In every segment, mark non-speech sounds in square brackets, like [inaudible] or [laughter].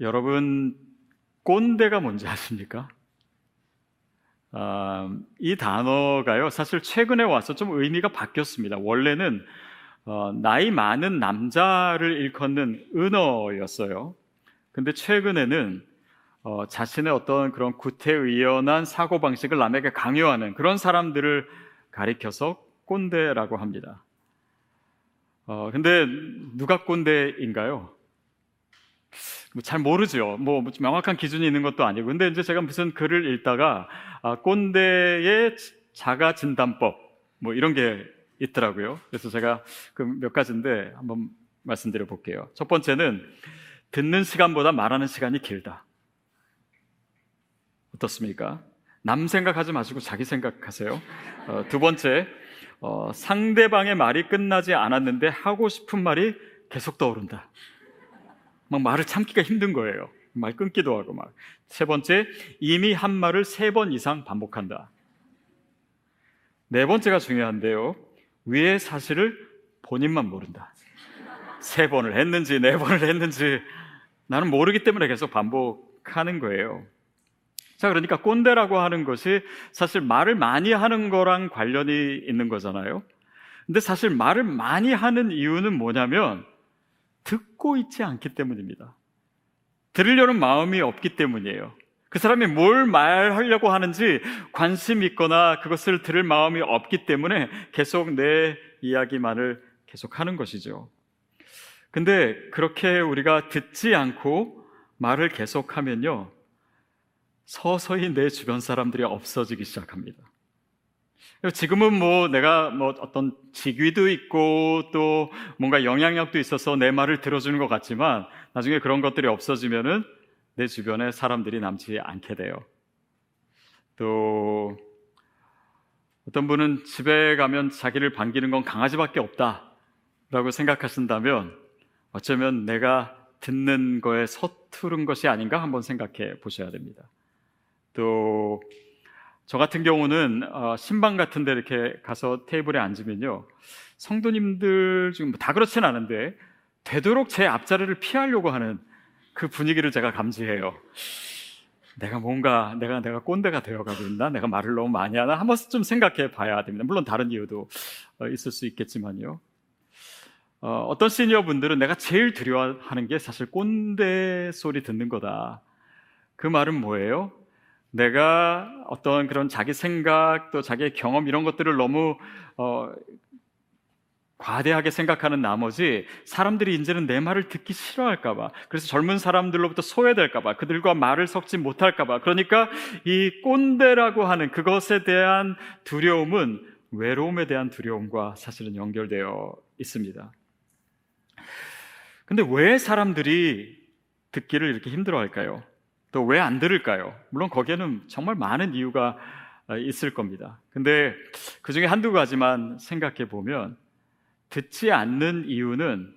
여러분 꼰대가 뭔지 아십니까? 아, 이 단어가요 사실 최근에 와서 좀 의미가 바뀌었습니다. 원래는 어, 나이 많은 남자를 일컫는 은어였어요. 근데 최근에는 어, 자신의 어떤 그런 구태의연한 사고 방식을 남에게 강요하는 그런 사람들을 가리켜서 꼰대라고 합니다. 어, 근데 누가 꼰대인가요? 뭐잘 모르죠. 뭐 명확한 기준이 있는 것도 아니고. 근데 이제 제가 무슨 글을 읽다가 아, 꼰대의 자가 진단법 뭐 이런 게 있더라고요. 그래서 제가 그 몇 가지인데 한번 말씀드려 볼게요. 첫 번째는 듣는 시간보다 말하는 시간이 길다. 어떻습니까? 남 생각하지 마시고 자기 생각하세요. 어, 두 번째, 어, 상대방의 말이 끝나지 않았는데 하고 싶은 말이 계속 떠오른다. 막 말을 참기가 힘든 거예요. 말 끊기도 하고 막. 세 번째, 이미 한 말을 세 번 이상 반복한다. 네 번째가 중요한데요. 위의 사실을 본인만 모른다. 세 번을 했는지 네 번을 했는지 나는 모르기 때문에 계속 반복하는 거예요. 자, 그러니까 꼰대라고 하는 것이 사실 말을 많이 하는 거랑 관련이 있는 거잖아요. 근데 사실 말을 많이 하는 이유는 뭐냐면 듣고 있지 않기 때문입니다. 들으려는 마음이 없기 때문이에요. 그 사람이 뭘 말하려고 하는지 관심 있거나 그것을 들을 마음이 없기 때문에 계속 내 이야기만을 계속 하는 것이죠. 근데 그렇게 우리가 듣지 않고 말을 계속하면요. 서서히 내 주변 사람들이 없어지기 시작합니다. 지금은 뭐 내가 뭐 어떤 직위도 있고 또 뭔가 영향력도 있어서 내 말을 들어주는 것 같지만 나중에 그런 것들이 없어지면은 내 주변에 사람들이 남지 않게 돼요. 또 어떤 분은 집에 가면 자기를 반기는 건 강아지밖에 없다라고 생각하신다면 어쩌면 내가 듣는 거에 서투른 것이 아닌가 한번 생각해 보셔야 됩니다. 또 저 같은 경우는 어, 신방 같은 데 이렇게 가서 테이블에 앉으면요. 성도님들 지금 다 그렇진 않은데 되도록 제 앞자리를 피하려고 하는 그 분위기를 제가 감지해요. 내가 뭔가 내가 내가 꼰대가 되어가고 있나? 내가 말을 너무 많이 하나? 한 번쯤 생각해 봐야 됩니다. 물론 다른 이유도 어, 있을 수 있겠지만요. 어, 떤 시니어 분들은 내가 제일 두려워하는 게 사실 꼰대 소리 듣는 거다. 그 말은 뭐예요? 내가 어떤 그런 자기 생각 또 자기의 경험 이런 것들을 너무 어, 과대하게 생각하는 나머지 사람들이 이제는 내 말을 듣기 싫어할까봐 그래서 젊은 사람들로부터 소외될까봐 그들과 말을 섞지 못할까봐 그러니까 이 꼰대라고 하는 그것에 대한 두려움은 외로움에 대한 두려움과 사실은 연결되어 있습니다. 근데 왜 사람들이 듣기를 이렇게 힘들어할까요? 또 왜 안 들을까요? 물론 거기에는 정말 많은 이유가 있을 겁니다. 근데 그 중에 한두 가지만 생각해 보면 듣지 않는 이유는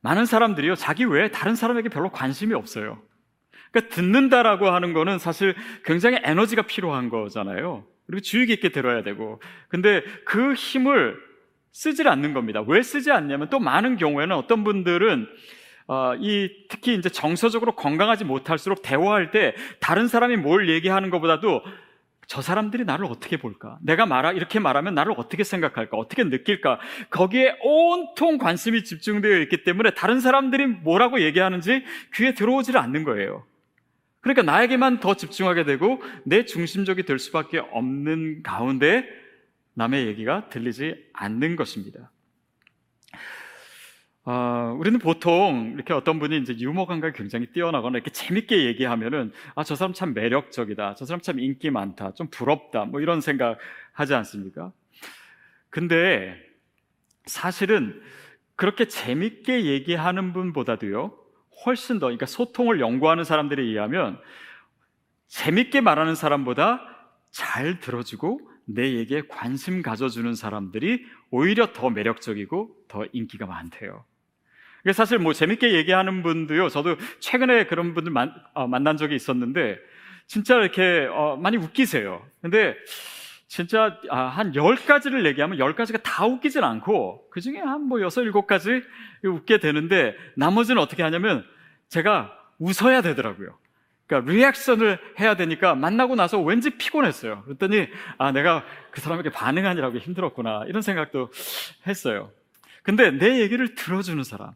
많은 사람들이요, 자기 외에 다른 사람에게 별로 관심이 없어요. 그러니까 듣는다라고 하는 거는 사실 굉장히 에너지가 필요한 거잖아요. 그리고 주의 깊게 들어야 되고. 근데 그 힘을 쓰질 않는 겁니다. 왜 쓰지 않냐면 또 많은 경우에는 어떤 분들은 어, 이 특히 이제 정서적으로 건강하지 못할수록 대화할 때 다른 사람이 뭘 얘기하는 것보다도 저 사람들이 나를 어떻게 볼까? 내가 말하, 이렇게 말하면 나를 어떻게 생각할까? 어떻게 느낄까? 거기에 온통 관심이 집중되어 있기 때문에 다른 사람들이 뭐라고 얘기하는지 귀에 들어오지를 않는 거예요. 그러니까 나에게만 더 집중하게 되고 내 중심적이 될 수밖에 없는 가운데 남의 얘기가 들리지 않는 것입니다. 어, 우리는 보통 이렇게 어떤 분이 이제 유머 감각이 굉장히 뛰어나거나 이렇게 재밌게 얘기하면은 아, 저 사람 참 매력적이다. 저 사람 참 인기 많다. 좀 부럽다. 뭐 이런 생각 하지 않습니까? 근데 사실은 그렇게 재밌게 얘기하는 분보다도요, 훨씬 더, 그러니까 소통을 연구하는 사람들에 의하면 재밌게 말하는 사람보다 잘 들어주고 내 얘기에 관심 가져주는 사람들이 오히려 더 매력적이고 더 인기가 많대요. 사실 뭐 재밌게 얘기하는 분도요, 저도 최근에 그런 분들 만, 어, 만난 적이 있었는데, 진짜 이렇게 어, 많이 웃기세요. 근데 진짜 아, 한 10가지를 얘기하면 10가지가 다 웃기진 않고, 그 중에 한 뭐 6, 7가지 웃게 되는데, 나머지는 어떻게 하냐면, 제가 웃어야 되더라고요. 그러니까 리액션을 해야 되니까 만나고 나서 왠지 피곤했어요. 그랬더니 아 내가 그 사람에게 반응하느라고 힘들었구나 이런 생각도 했어요. 근데 내 얘기를 들어주는 사람,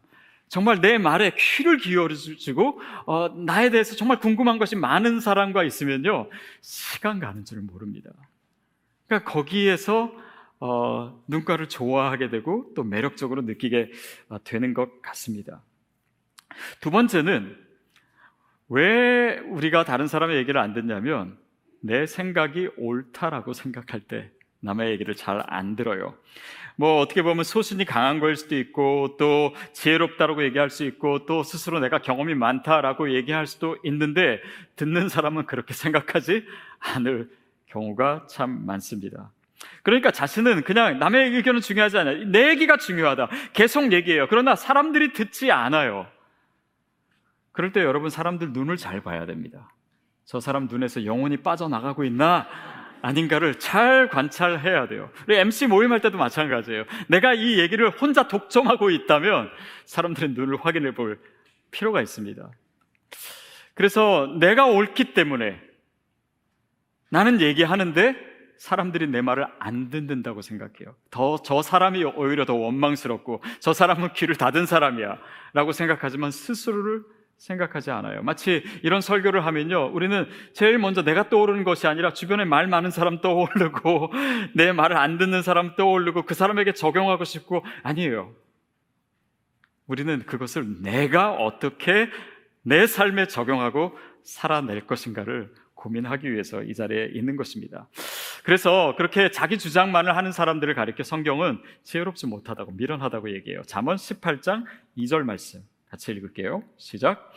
정말 내 말에 귀를 기울여주고 어, 나에 대해서 정말 궁금한 것이 많은 사람과 있으면요 시간 가는 줄 모릅니다. 그러니까 거기에서 어, 눈가를 좋아하게 되고 또 매력적으로 느끼게 어, 되는 것 같습니다. 두 번째는 왜 우리가 다른 사람의 얘기를 안 듣냐면 내 생각이 옳다라고 생각할 때 남의 얘기를 잘 안 들어요. 뭐 어떻게 보면 소신이 강한 걸 수도 있고 또 지혜롭다라고 얘기할 수 있고 또 스스로 내가 경험이 많다라고 얘기할 수도 있는데 듣는 사람은 그렇게 생각하지 않을 경우가 참 많습니다. 그러니까 자신은 그냥 남의 의견은 중요하지 않아요. 내 얘기가 중요하다. 계속 얘기해요. 그러나 사람들이 듣지 않아요. 그럴 때 여러분 사람들 눈을 잘 봐야 됩니다. 저 사람 눈에서 영혼이 빠져나가고 있나? 아닌가를 잘 관찰해야 돼요. MC 모임할 때도 마찬가지예요. 내가 이 얘기를 혼자 독점하고 있다면 사람들의 눈을 확인해 볼 필요가 있습니다. 그래서 내가 옳기 때문에 나는 얘기하는데 사람들이 내 말을 안 듣는다고 생각해요. 더, 저 사람이 오히려 더 원망스럽고 저 사람은 귀를 닫은 사람이야 라고 생각하지만 스스로를 생각하지 않아요. 마치 이런 설교를 하면요. 우리는 제일 먼저 내가 떠오르는 것이 아니라 주변에 말 많은 사람 떠오르고 [laughs] 내 말을 안 듣는 사람 떠오르고 그 사람에게 적용하고 싶고 아니에요. 우리는 그것을 내가 어떻게 내 삶에 적용하고 살아낼 것인가를 고민하기 위해서 이 자리에 있는 것입니다. 그래서 그렇게 자기 주장만을 하는 사람들을 가리켜 성경은 지혜롭지 못하다고 미련하다고 얘기해요. 잠언 18장 2절 말씀. 같이 읽을게요. 시작.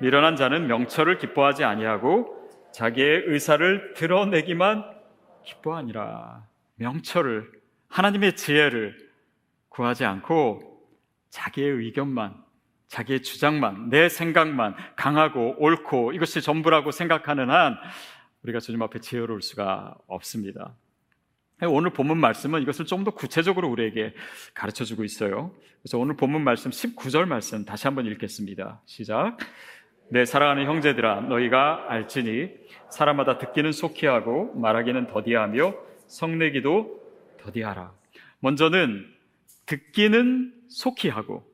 미련한 자는 명철을 기뻐하지 아니하고 자기의 의사를 드러내기만 기뻐하니라. 명철을 하나님의 지혜를 구하지 않고 자기의 의견만 자기의 주장만 내 생각만 강하고 옳고 이것이 전부라고 생각하는 한 우리가 주님 앞에 지혜로울 수가 없습니다. 오늘 본문 말씀은 이것을 좀 더 구체적으로 우리에게 가르쳐 주고 있어요. 그래서 오늘 본문 말씀 19절 말씀 다시 한번 읽겠습니다. 시작. 내 사랑하는 형제들아 너희가 알지니 사람마다 듣기는 속히 하고 말하기는 더디하며 성내기도 더디하라. 먼저는 듣기는 속히 하고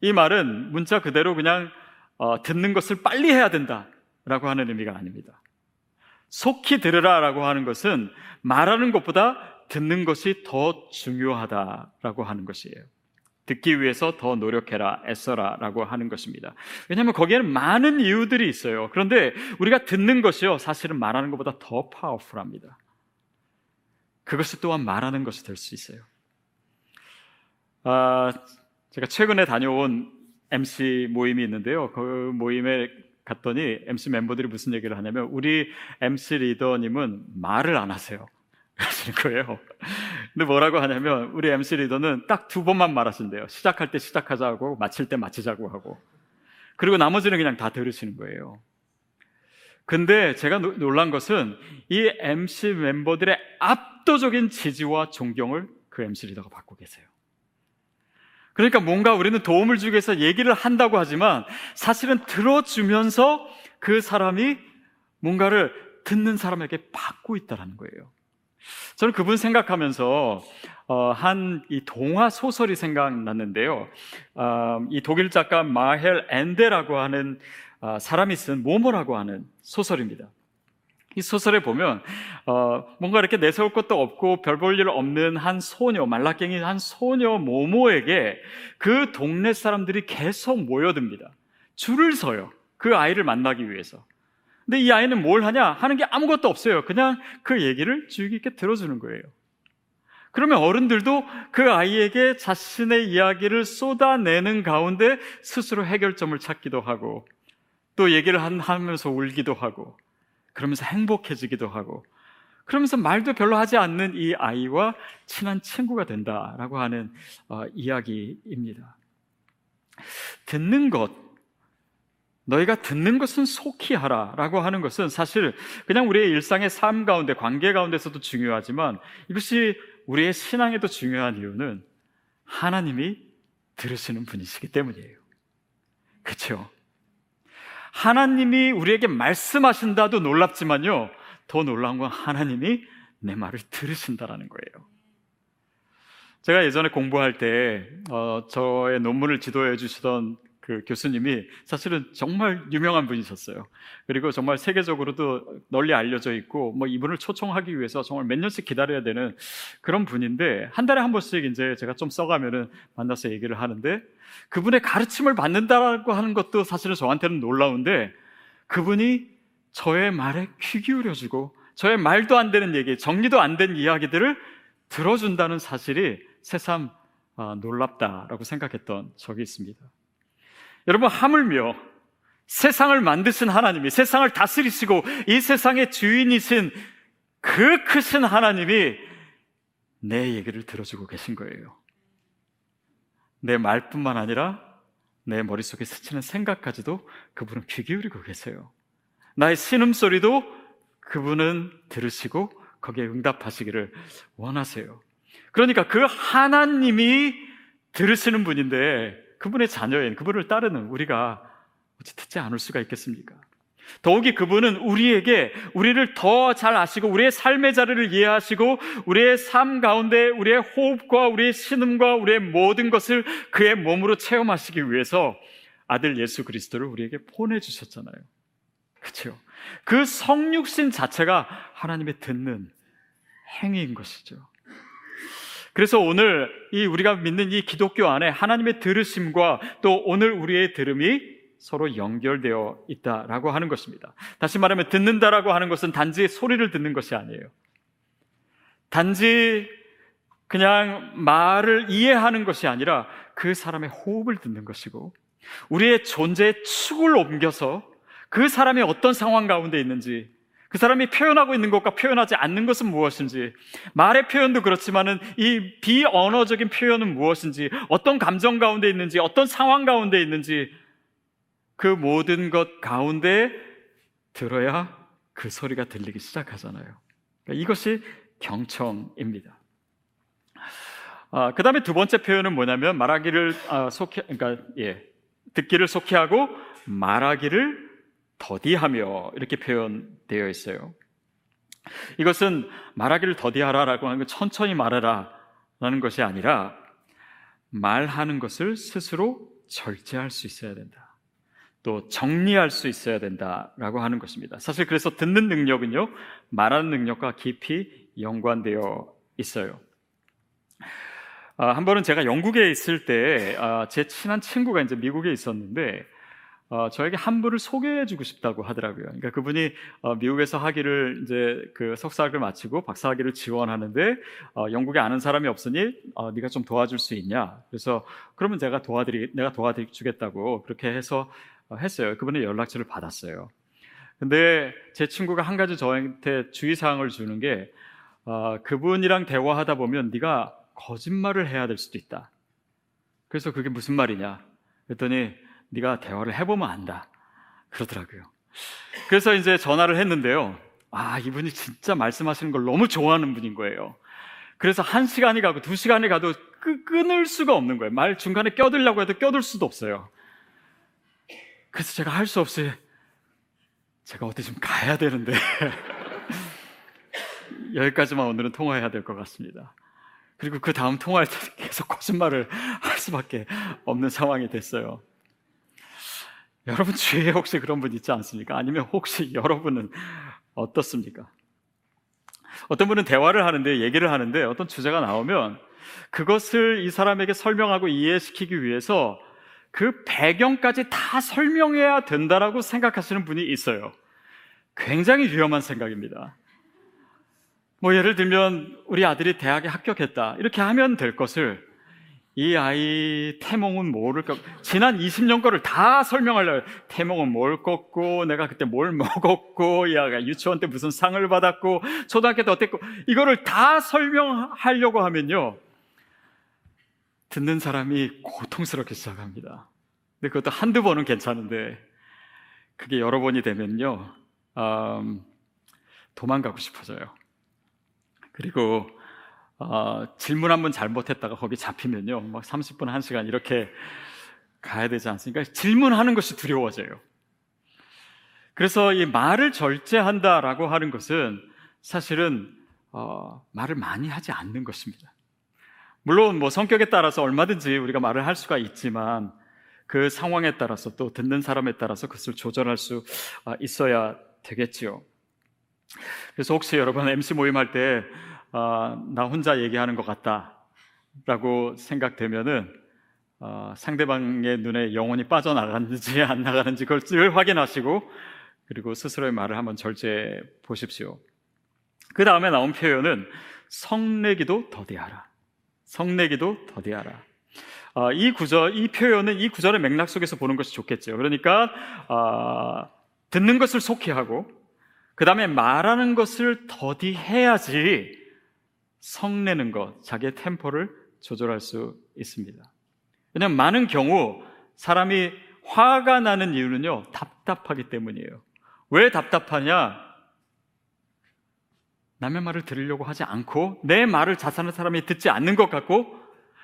이 말은 문자 그대로 그냥 어, 듣는 것을 빨리 해야 된다라고 하는 의미가 아닙니다. 속히 들으라라고 하는 것은 말하는 것보다 듣는 것이 더 중요하다라고 하는 것이에요. 듣기 위해서 더 노력해라, 애써라 라고 하는 것입니다. 왜냐하면 거기에는 많은 이유들이 있어요. 그런데 우리가 듣는 것이요, 사실은 말하는 것보다 더 파워풀합니다. 그것이 또한 말하는 것이 될 수 있어요. 아, 제가 최근에 다녀온 MC 모임이 있는데요. 그 모임에 갔더니 MC 멤버들이 무슨 얘기를 하냐면 우리 MC 리더님은 말을 안 하세요. [laughs] 하시는 거예요. 근데 뭐라고 하냐면 우리 MC 리더는 딱 두 번만 말하신대요. 시작할 때 시작하자고 마칠 때 마치자고 하고. 그리고 나머지는 그냥 다 들으시는 거예요. 근데 제가 놀란 것은 이 MC 멤버들의 압도적인 지지와 존경을 그 MC 리더가 받고 계세요. 그러니까 뭔가 우리는 도움을 주기 위해서 얘기를 한다고 하지만 사실은 들어주면서 그 사람이 뭔가를 듣는 사람에게 받고 있다는 거예요. 저는 그분 생각하면서 어, 한 이 동화 소설이 생각났는데요. 어, 이 독일 작가 마헬 엔데라고 하는 어, 사람이 쓴 모모라고 하는 소설입니다. 이 소설에 보면 어, 뭔가 이렇게 내세울 것도 없고 별 볼 일 없는 한 소녀 말라깽이 한 소녀 모모에게 그 동네 사람들이 계속 모여듭니다. 줄을 서요. 그 아이를 만나기 위해서. 근데 이 아이는 뭘 하냐? 하는 게 아무것도 없어요. 그냥 그 얘기를 주의 깊게 들어주는 거예요. 그러면 어른들도 그 아이에게 자신의 이야기를 쏟아내는 가운데 스스로 해결점을 찾기도 하고 또 얘기를 하면서 울기도 하고 그러면서 행복해지기도 하고 그러면서 말도 별로 하지 않는 이 아이와 친한 친구가 된다라고 하는 어, 이야기입니다. 듣는 것, 너희가 듣는 것은 속히 하라라고 하는 것은 사실 그냥 우리의 일상의 삶 가운데 관계 가운데서도 중요하지만 이것이 우리의 신앙에도 중요한 이유는 하나님이 들으시는 분이시기 때문이에요. 그렇죠? 하나님이 우리에게 말씀하신다도 놀랍지만요. 더 놀라운 건 하나님이 내 말을 들으신다라는 거예요. 제가 예전에 공부할 때, 어, 저의 논문을 지도해 주시던 그 교수님이 사실은 정말 유명한 분이셨어요. 그리고 정말 세계적으로도 널리 알려져 있고, 뭐 이분을 초청하기 위해서 정말 몇 년씩 기다려야 되는 그런 분인데, 한 달에 한 번씩 이제 제가 좀 써가면은 만나서 얘기를 하는데, 그분의 가르침을 받는다라고 하는 것도 사실은 저한테는 놀라운데, 그분이 저의 말에 귀 기울여주고, 저의 말도 안 되는 얘기, 정리도 안 된 이야기들을 들어준다는 사실이 새삼 아, 놀랍다라고 생각했던 적이 있습니다. 여러분, 하물며 세상을 만드신 하나님이 세상을 다스리시고 이 세상의 주인이신 그 크신 하나님이 내 얘기를 들어주고 계신 거예요. 내 말뿐만 아니라 내 머릿속에 스치는 생각까지도 그분은 귀 기울이고 계세요. 나의 신음소리도 그분은 들으시고 거기에 응답하시기를 원하세요. 그러니까 그 하나님이 들으시는 분인데 그분의 자녀인 그분을 따르는 우리가 어찌 듣지 않을 수가 있겠습니까? 더욱이 그분은 우리에게 우리를 더 잘 아시고 우리의 삶의 자리를 이해하시고 우리의 삶 가운데 우리의 호흡과 우리의 신음과 우리의 모든 것을 그의 몸으로 체험하시기 위해서 아들 예수 그리스도를 우리에게 보내주셨잖아요. 그렇죠? 그 성육신 자체가 하나님의 듣는 행위인 것이죠. 그래서 오늘 이 우리가 믿는 이 기독교 안에 하나님의 들으심과 또 오늘 우리의 들음이 서로 연결되어 있다라고 하는 것입니다. 다시 말하면 듣는다라고 하는 것은 단지 소리를 듣는 것이 아니에요. 단지 그냥 말을 이해하는 것이 아니라 그 사람의 호흡을 듣는 것이고 우리의 존재의 축을 옮겨서 그 사람이 어떤 상황 가운데 있는지, 그 사람이 표현하고 있는 것과 표현하지 않는 것은 무엇인지, 말의 표현도 그렇지만은 이 비언어적인 표현은 무엇인지, 어떤 감정 가운데 있는지, 어떤 상황 가운데 있는지, 그 모든 것 가운데 들어야 그 소리가 들리기 시작하잖아요. 그러니까 이것이 경청입니다. 아, 그 다음에 두 번째 표현은 뭐냐면 말하기를 아, 속해, 그러니까 예, 듣기를 속히하고 말하기를 더디하며 이렇게 표현되어 있어요. 이것은 말하기를 더디하라 라고 하는 건 천천히 말하라 라는 것이 아니라 말하는 것을 스스로 절제할 수 있어야 된다. 또 정리할 수 있어야 된다라고 하는 것입니다. 사실 그래서 듣는 능력은요, 말하는 능력과 깊이 연관되어 있어요. 아, 한 번은 제가 영국에 있을 때, 아, 제 친한 친구가 이제 미국에 있었는데, 어, 저에게 한 분을 소개해주고 싶다고 하더라고요. 그러니까 그분이 어, 미국에서 학위를 이제 그 석사학을 마치고 박사학위를 지원하는데 어, 영국에 아는 사람이 없으니 어, 네가 좀 도와줄 수 있냐? 그래서 그러면 제가 도와드리 내가 도와주겠다고 그렇게 해서 어, 했어요. 그분의 연락처를 받았어요. 근데 제 친구가 한 가지 저한테 주의사항을 주는 게 어, 그분이랑 대화하다 보면 네가 거짓말을 해야 될 수도 있다. 그래서 그게 무슨 말이냐? 그랬더니 네가 대화를 해보면 안다. 그러더라고요. 그래서 이제 전화를 했는데요. 아, 이분이 진짜 말씀하시는 걸 너무 좋아하는 분인 거예요. 그래서 한 시간이 가고 두 시간이 가도 끄, 끊을 수가 없는 거예요. 말 중간에 껴들려고 해도 껴들 수도 없어요. 그래서 제가 할 수 없이 제가 어디 좀 가야 되는데 [laughs] 여기까지만 오늘은 통화해야 될 것 같습니다. 그리고 그 다음 통화할 때 계속 거짓말을 할 수밖에 없는 상황이 됐어요. 여러분 주위에 혹시 그런 분 있지 않습니까? 아니면 혹시 여러분은 어떻습니까? 어떤 분은 대화를 하는데 얘기를 하는데 어떤 주제가 나오면 그것을 이 사람에게 설명하고 이해시키기 위해서 그 배경까지 다 설명해야 된다라고 생각하시는 분이 있어요. 굉장히 위험한 생각입니다. 뭐 예를 들면 우리 아들이 대학에 합격했다. 이렇게 하면 될 것을 이 아이 태몽은 뭐를 꺾 지난 20년 거를 다 설명하려고 태몽은 뭘 꺾고 내가 그때 뭘 [laughs] 먹었고 이 아가 유치원 때 무슨 상을 받았고 초등학교 때 어땠고 이거를 다 설명하려고 하면요. 듣는 사람이 고통스럽게 시작합니다. 근데 그것도 한두 번은 괜찮은데 그게 여러 번이 되면요. 음, 도망가고 싶어져요. 그리고 어, 질문 한 번 잘못했다가 거기 잡히면요. 막 30분, 1시간 이렇게 가야 되지 않습니까? 질문하는 것이 두려워져요. 그래서 이 말을 절제한다라고 하는 것은 사실은 어, 말을 많이 하지 않는 것입니다. 물론 뭐 성격에 따라서 얼마든지 우리가 말을 할 수가 있지만 그 상황에 따라서 또 듣는 사람에 따라서 그것을 조절할 수 아, 있어야 되겠지요. 그래서 혹시 여러분 MC 모임 할 때, 어, 나 혼자 얘기하는 것 같다라고 생각되면은, 어, 상대방의 눈에 영혼이 빠져나가는지 [laughs] 안 나가는지 그걸 늘 확인하시고, 그리고 스스로의 말을 한번 절제해 보십시오. 그 다음에 나온 표현은 성내기도 더디하라. 성내기도 더디하라. 어, 이 구절, 이 표현은 이 구절의 맥락 속에서 보는 것이 좋겠죠. 그러니까 어, 듣는 것을 속히 하고 그 다음에 말하는 것을 더디해야지 성내는 것, 자기의 템포를 조절할 수 있습니다. 왜냐하면 많은 경우 사람이 화가 나는 이유는요, 답답하기 때문이에요. 왜 답답하냐? 남의 말을 들으려고 하지 않고 내 말을 자사는 사람이 듣지 않는 것 같고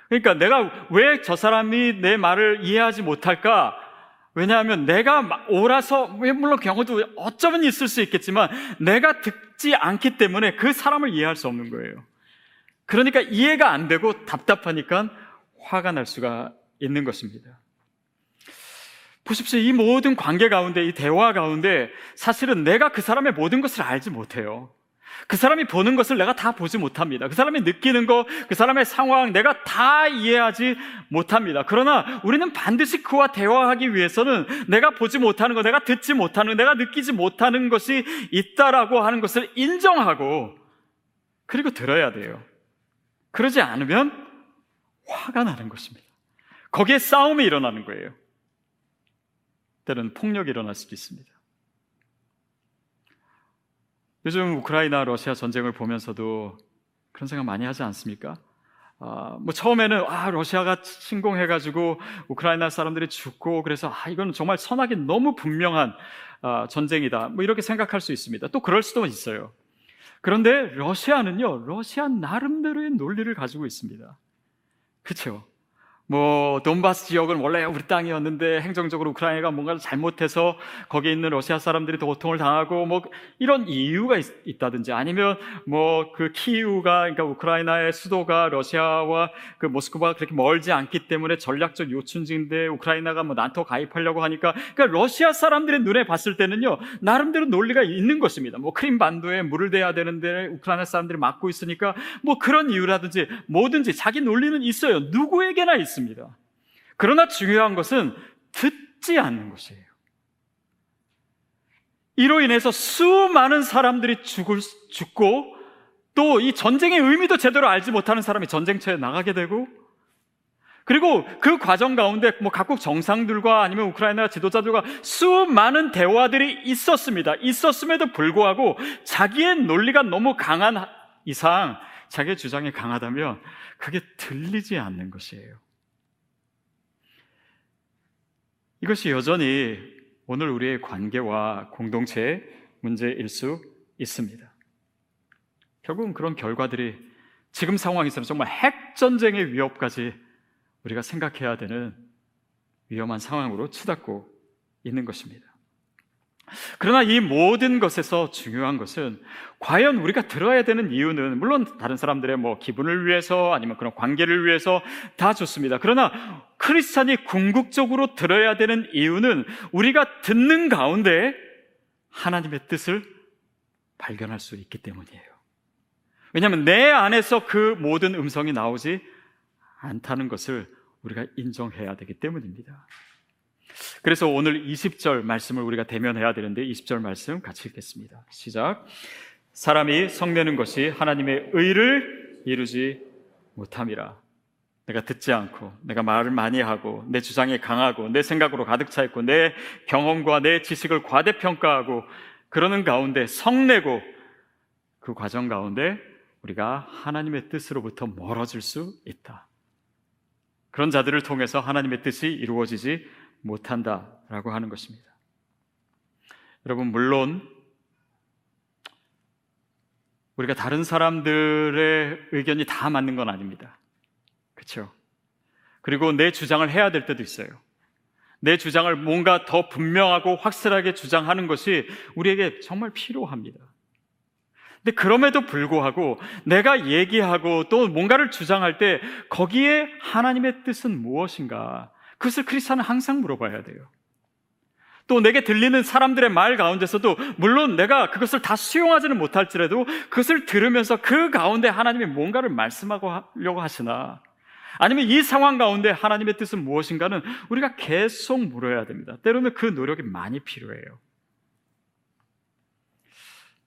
그러니까 내가 왜 저 사람이 내 말을 이해하지 못할까? 왜냐하면 내가 오라서 물론 경우도 어쩌면 있을 수 있겠지만 내가 듣지 않기 때문에 그 사람을 이해할 수 없는 거예요. 그러니까 이해가 안 되고 답답하니까 화가 날 수가 있는 것입니다. 보십시오. 이 모든 관계 가운데, 이 대화 가운데 사실은 내가 그 사람의 모든 것을 알지 못해요. 그 사람이 보는 것을 내가 다 보지 못합니다. 그 사람이 느끼는 것, 그 사람의 상황, 내가 다 이해하지 못합니다. 그러나 우리는 반드시 그와 대화하기 위해서는 내가 보지 못하는 것, 내가 듣지 못하는, 내가 느끼지 못하는 것이 있다라고 하는 것을 인정하고, 그리고 들어야 돼요. 그러지 않으면 화가 나는 것입니다. 거기에 싸움이 일어나는 거예요. 때는 폭력이 일어날 수도 있습니다. 요즘 우크라이나 러시아 전쟁을 보면서도 그런 생각 많이 하지 않습니까? 아, 뭐 처음에는 아 러시아가 침공해가지고 우크라이나 사람들이 죽고 그래서 아 이건 정말 선악이 너무 분명한 아, 전쟁이다 뭐 이렇게 생각할 수 있습니다. 또 그럴 수도 있어요. 그런데 러시아는요 러시아 나름대로의 논리를 가지고 있습니다. 그렇죠? 뭐 돈바스 지역은 원래 우리 땅이었는데 행정적으로 우크라이나가 뭔가를 잘못해서 거기에 있는 러시아 사람들이 더 고통을 당하고 뭐 이런 이유가 있, 다든지 아니면 뭐 그 키우가 그러니까 우크라이나의 수도가 러시아와 그 모스크바가 그렇게 멀지 않기 때문에 전략적 요충지인데 우크라이나가 뭐 나토 가입하려고 하니까 그러니까 러시아 사람들의 눈에 봤을 때는요 나름대로 논리가 있는 것입니다. 뭐 크림 반도에 물을 대야 되는데 우크라이나 사람들이 막고 있으니까 뭐 그런 이유라든지 뭐든지 자기 논리는 있어요. 누구에게나 있어요. 있습니다. 그러나 중요한 것은 듣지 않는 것이에요. 이로 인해서 수많은 사람들이 죽을, 죽고 또 이 전쟁의 의미도 제대로 알지 못하는 사람이 전쟁터에 나가게 되고 그리고 그 과정 가운데 뭐 각국 정상들과 아니면 우크라이나 지도자들과 수많은 대화들이 있었습니다. 있었음에도 불구하고 자기의 논리가 너무 강한 이상 자기의 주장이 강하다면 그게 들리지 않는 것이에요. 이것이 여전히 오늘 우리의 관계와 공동체의 문제일 수 있습니다. 결국은 그런 결과들이 지금 상황에서는 정말 핵전쟁의 위협까지 우리가 생각해야 되는 위험한 상황으로 치닫고 있는 것입니다. 그러나 이 모든 것에서 중요한 것은 과연 우리가 들어야 되는 이유는 물론 다른 사람들의 뭐 기분을 위해서 아니면 그런 관계를 위해서 다 좋습니다. 그러나 크리스찬이 궁극적으로 들어야 되는 이유는 우리가 듣는 가운데 하나님의 뜻을 발견할 수 있기 때문이에요. 왜냐하면 내 안에서 그 모든 음성이 나오지 않다는 것을 우리가 인정해야 되기 때문입니다. 그래서 오늘 20절 말씀을 우리가 대면해야 되는데 20절 말씀 같이 읽겠습니다. 시작. 사람이 성내는 것이 하나님의 의를 이루지 못함이라. 내가 듣지 않고, 내가 말을 많이 하고, 내 주장이 강하고, 내 생각으로 가득 차 있고, 내 경험과 내 지식을 과대평가하고, 그러는 가운데 성내고, 그 과정 가운데 우리가 하나님의 뜻으로부터 멀어질 수 있다. 그런 자들을 통해서 하나님의 뜻이 이루어지지 못한다라고 하는 것입니다. 여러분, 물론 우리가 다른 사람들의 의견이 다 맞는 건 아닙니다. 그렇죠? 그리고 내 주장을 해야 될 때도 있어요. 내 주장을 뭔가 더 분명하고 확실하게 주장하는 것이 우리에게 정말 필요합니다. 근데 그럼에도 불구하고 내가 얘기하고 또 뭔가를 주장할 때 거기에 하나님의 뜻은 무엇인가? 그것을 크리스찬은 항상 물어봐야 돼요. 또 내게 들리는 사람들의 말 가운데서도 물론 내가 그것을 다 수용하지는 못할지라도 그것을 들으면서 그 가운데 하나님이 뭔가를 말씀하고 하려고 하시나 아니면 이 상황 가운데 하나님의 뜻은 무엇인가는 우리가 계속 물어야 됩니다. 때로는 그 노력이 많이 필요해요.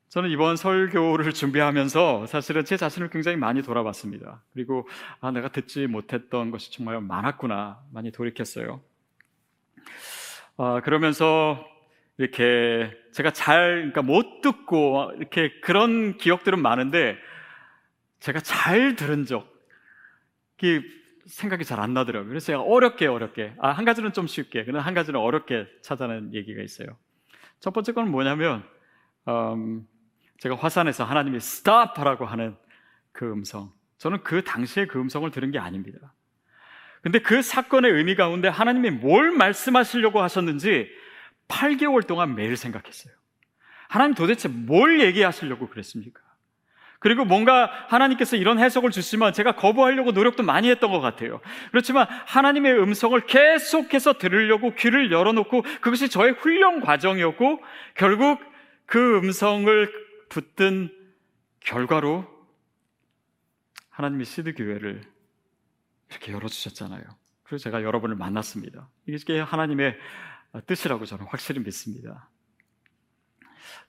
저는 이번 설교를 준비하면서 사실은 제 자신을 굉장히 많이 돌아봤습니다. 그리고 아, 내가 듣지 못했던 것이 정말 많았구나 많이 돌이켰어요. 아, 그러면서 이렇게 제가 잘 그러니까 못 듣고 이렇게 그런 기억들은 많은데 제가 잘 들은 적이 생각이 잘 안 나더라고요. 그래서 제가 어렵게 어렵게 아, 한 가지는 좀 쉽게 그러나 한 가지는 어렵게 찾아낸 얘기가 있어요. 첫 번째 건 뭐냐면 음, 제가 화산에서 하나님이 stop 하라고 하는 그 음성. 저는 그 당시에 그 음성을 들은 게 아닙니다. 근데 그 사건의 의미 가운데 하나님이 뭘 말씀하시려고 하셨는지 8개월 동안 매일 생각했어요. 하나님 도대체 뭘 얘기하시려고 그랬습니까? 그리고 뭔가 하나님께서 이런 해석을 주시면 제가 거부하려고 노력도 많이 했던 것 같아요. 그렇지만 하나님의 음성을 계속해서 들으려고 귀를 열어놓고 그것이 저의 훈련 과정이었고 결국 그 음성을 붙든 결과로 하나님이 시드 교회를 이렇게 열어주셨잖아요. 그래서 제가 여러분을 만났습니다. 이게 하나님의 뜻이라고 저는 확실히 믿습니다.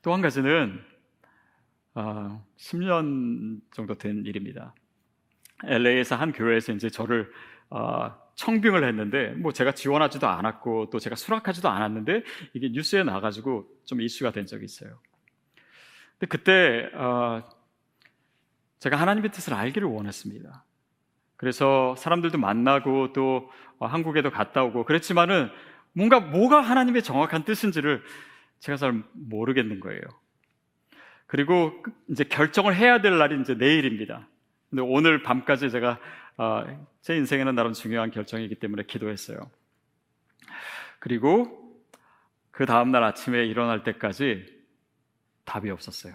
또 한 가지는 어, 10년 정도 된 일입니다. LA에서 한 교회에서 이제 저를 어, 청빙을 했는데 뭐 제가 지원하지도 않았고 또 제가 수락하지도 않았는데 이게 뉴스에 나가지고 좀 이슈가 된 적이 있어요. 근데 그때 어, 제가 하나님의 뜻을 알기를 원했습니다. 그래서 사람들도 만나고 또 어, 한국에도 갔다 오고 그랬지만은 뭔가 뭐가 하나님의 정확한 뜻인지를 제가 잘 모르겠는 거예요. 그리고 이제 결정을 해야 될 날이 이제 내일입니다. 근데 오늘 밤까지 제가 어, 제 인생에는 나름 중요한 결정이기 때문에 기도했어요. 그리고 그 다음날 아침에 일어날 때까지 답이 없었어요.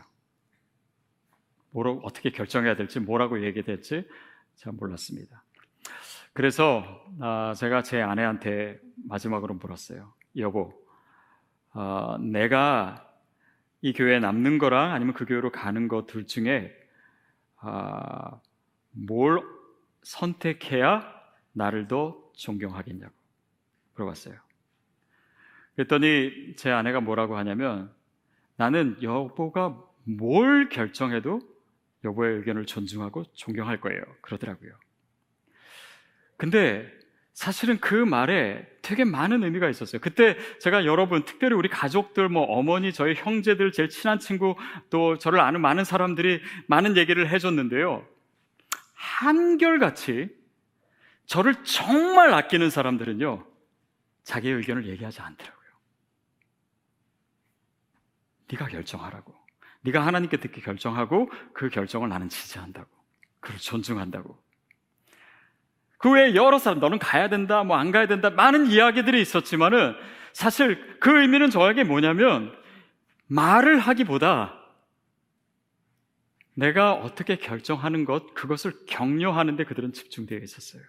뭐로 어떻게 결정해야 될지 뭐라고 얘기해야 될지 제가 몰랐습니다. 그래서 아, 제가 제 아내한테 마지막으로 물었어요. 여보, 어, 내가 이 교회에 남는 거랑 아니면 그 교회로 가는 것둘 중에 아, 뭘 선택해야 나를 더 존경하겠냐고 물어봤어요. 그랬더니 제 아내가 뭐라고 하냐면 나는 여보가 뭘 결정해도 여보의 의견을 존중하고 존경할 거예요. 그러더라고요. 근데 사실은 그 말에 되게 많은 의미가 있었어요. 그때 제가 여러분, 특별히 우리 가족들, 뭐 어머니, 저희 형제들, 제일 친한 친구, 또 저를 아는 많은 사람들이 많은 얘기를 해줬는데요. 한결같이 저를 정말 아끼는 사람들은요, 자기의 의견을 얘기하지 않더라고요. 네가 결정하라고. 네가 하나님께 듣기 결정하고 그 결정을 나는 지지한다고. 그를 존중한다고. 그 외에 여러 사람 너는 가야 된다, 뭐 안 가야 된다 많은 이야기들이 있었지만은 사실 그 의미는 저에게 뭐냐면 말을 하기보다 내가 어떻게 결정하는 것 그것을 격려하는데 그들은 집중되어 있었어요.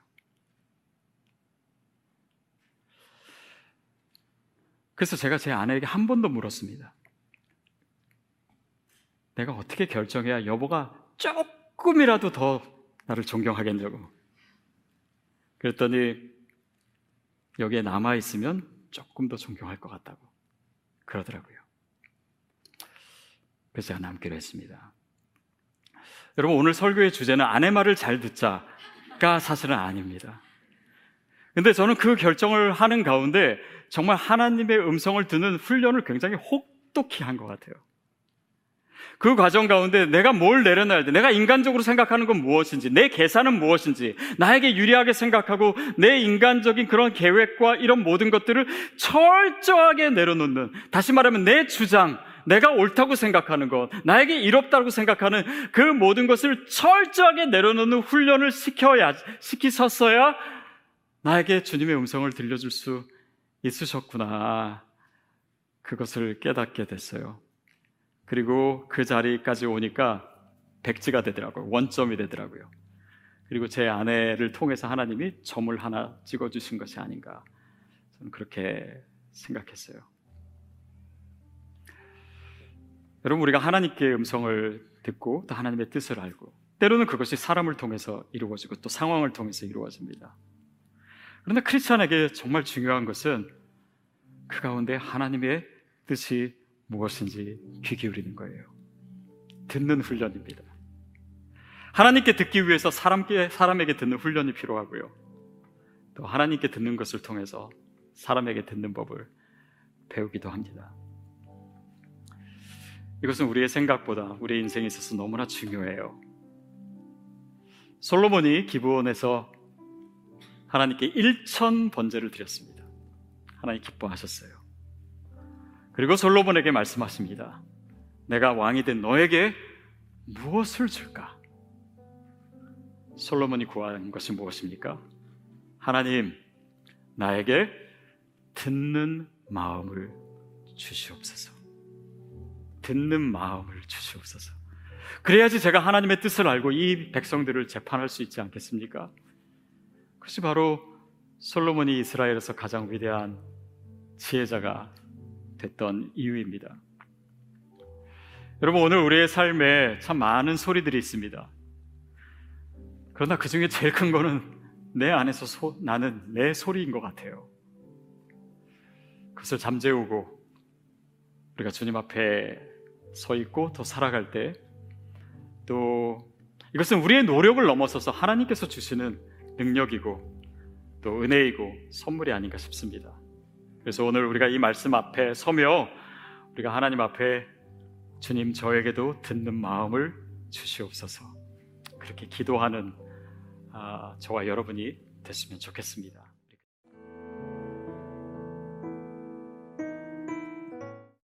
그래서 제가 제 아내에게 한번더 물었습니다. 내가 어떻게 결정해야 여보가 조금이라도 더 나를 존경하겠냐고. 그랬더니 여기에 남아있으면 조금 더 존경할 것 같다고. 그러더라고요. 그래서 제가 남기로 했습니다. 여러분, 오늘 설교의 주제는 아내 말을 잘 듣자가 사실은 아닙니다. 근데 저는 그 결정을 하는 가운데 정말 하나님의 음성을 듣는 훈련을 굉장히 혹독히 한 것 같아요. 그 과정 가운데 내가 뭘 내려놔야 돼? 내가 인간적으로 생각하는 건 무엇인지, 내 계산은 무엇인지, 나에게 유리하게 생각하고 내 인간적인 그런 계획과 이런 모든 것들을 철저하게 내려놓는, 다시 말하면 내 주장, 내가 옳다고 생각하는 것, 나에게 이롭다고 생각하는 그 모든 것을 철저하게 내려놓는 훈련을 시켜야, 시키셨어야 나에게 주님의 음성을 들려줄 수 있으셨구나. 그것을 깨닫게 됐어요. 그리고 그 자리까지 오니까 백지가 되더라고요. 원점이 되더라고요. 그리고 제 아내를 통해서 하나님이 점을 하나 찍어주신 것이 아닌가. 저는 그렇게 생각했어요. 여러분, 우리가 하나님께 음성을 듣고 또 하나님의 뜻을 알고 때로는 그것이 사람을 통해서 이루어지고 또 상황을 통해서 이루어집니다. 그런데 크리스찬에게 정말 중요한 것은 그 가운데 하나님의 뜻이 무엇인지 귀 기울이는 거예요. 듣는 훈련입니다. 하나님께 듣기 위해서 사람께, 사람에게 듣는 훈련이 필요하고요. 또 하나님께 듣는 것을 통해서 사람에게 듣는 법을 배우기도 합니다. 이것은 우리의 생각보다 우리의 인생에 있어서 너무나 중요해요. 솔로몬이 기브온에서 하나님께 1천 번제를 드렸습니다. 하나님 기뻐하셨어요. 그리고 솔로몬에게 말씀하십니다. 내가 왕이 된 너에게 무엇을 줄까? 솔로몬이 구한 것이 무엇입니까? 하나님, 나에게 듣는 마음을 주시옵소서. 듣는 마음을 주시옵소서. 그래야지 제가 하나님의 뜻을 알고 이 백성들을 재판할 수 있지 않겠습니까? 그것이 바로 솔로몬이 이스라엘에서 가장 위대한 지혜자가 됐던 이유입니다. 여러분, 오늘 우리의 삶에 참 많은 소리들이 있습니다. 그러나 그 중에 제일 큰 거는 내 안에서 소, 나는 내 소리인 것 같아요. 그것을 잠재우고 우리가 주님 앞에 서 있고 더 살아갈 때 또 이것은 우리의 노력을 넘어서서 하나님께서 주시는 능력이고 또 은혜이고 선물이 아닌가 싶습니다. 그래서 오늘 우리가 이 말씀 앞에 서며 우리가 하나님 앞에 주님 저에게도 듣는 마음을 주시옵소서 그렇게 기도하는 아, 저와 여러분이 됐으면 좋겠습니다.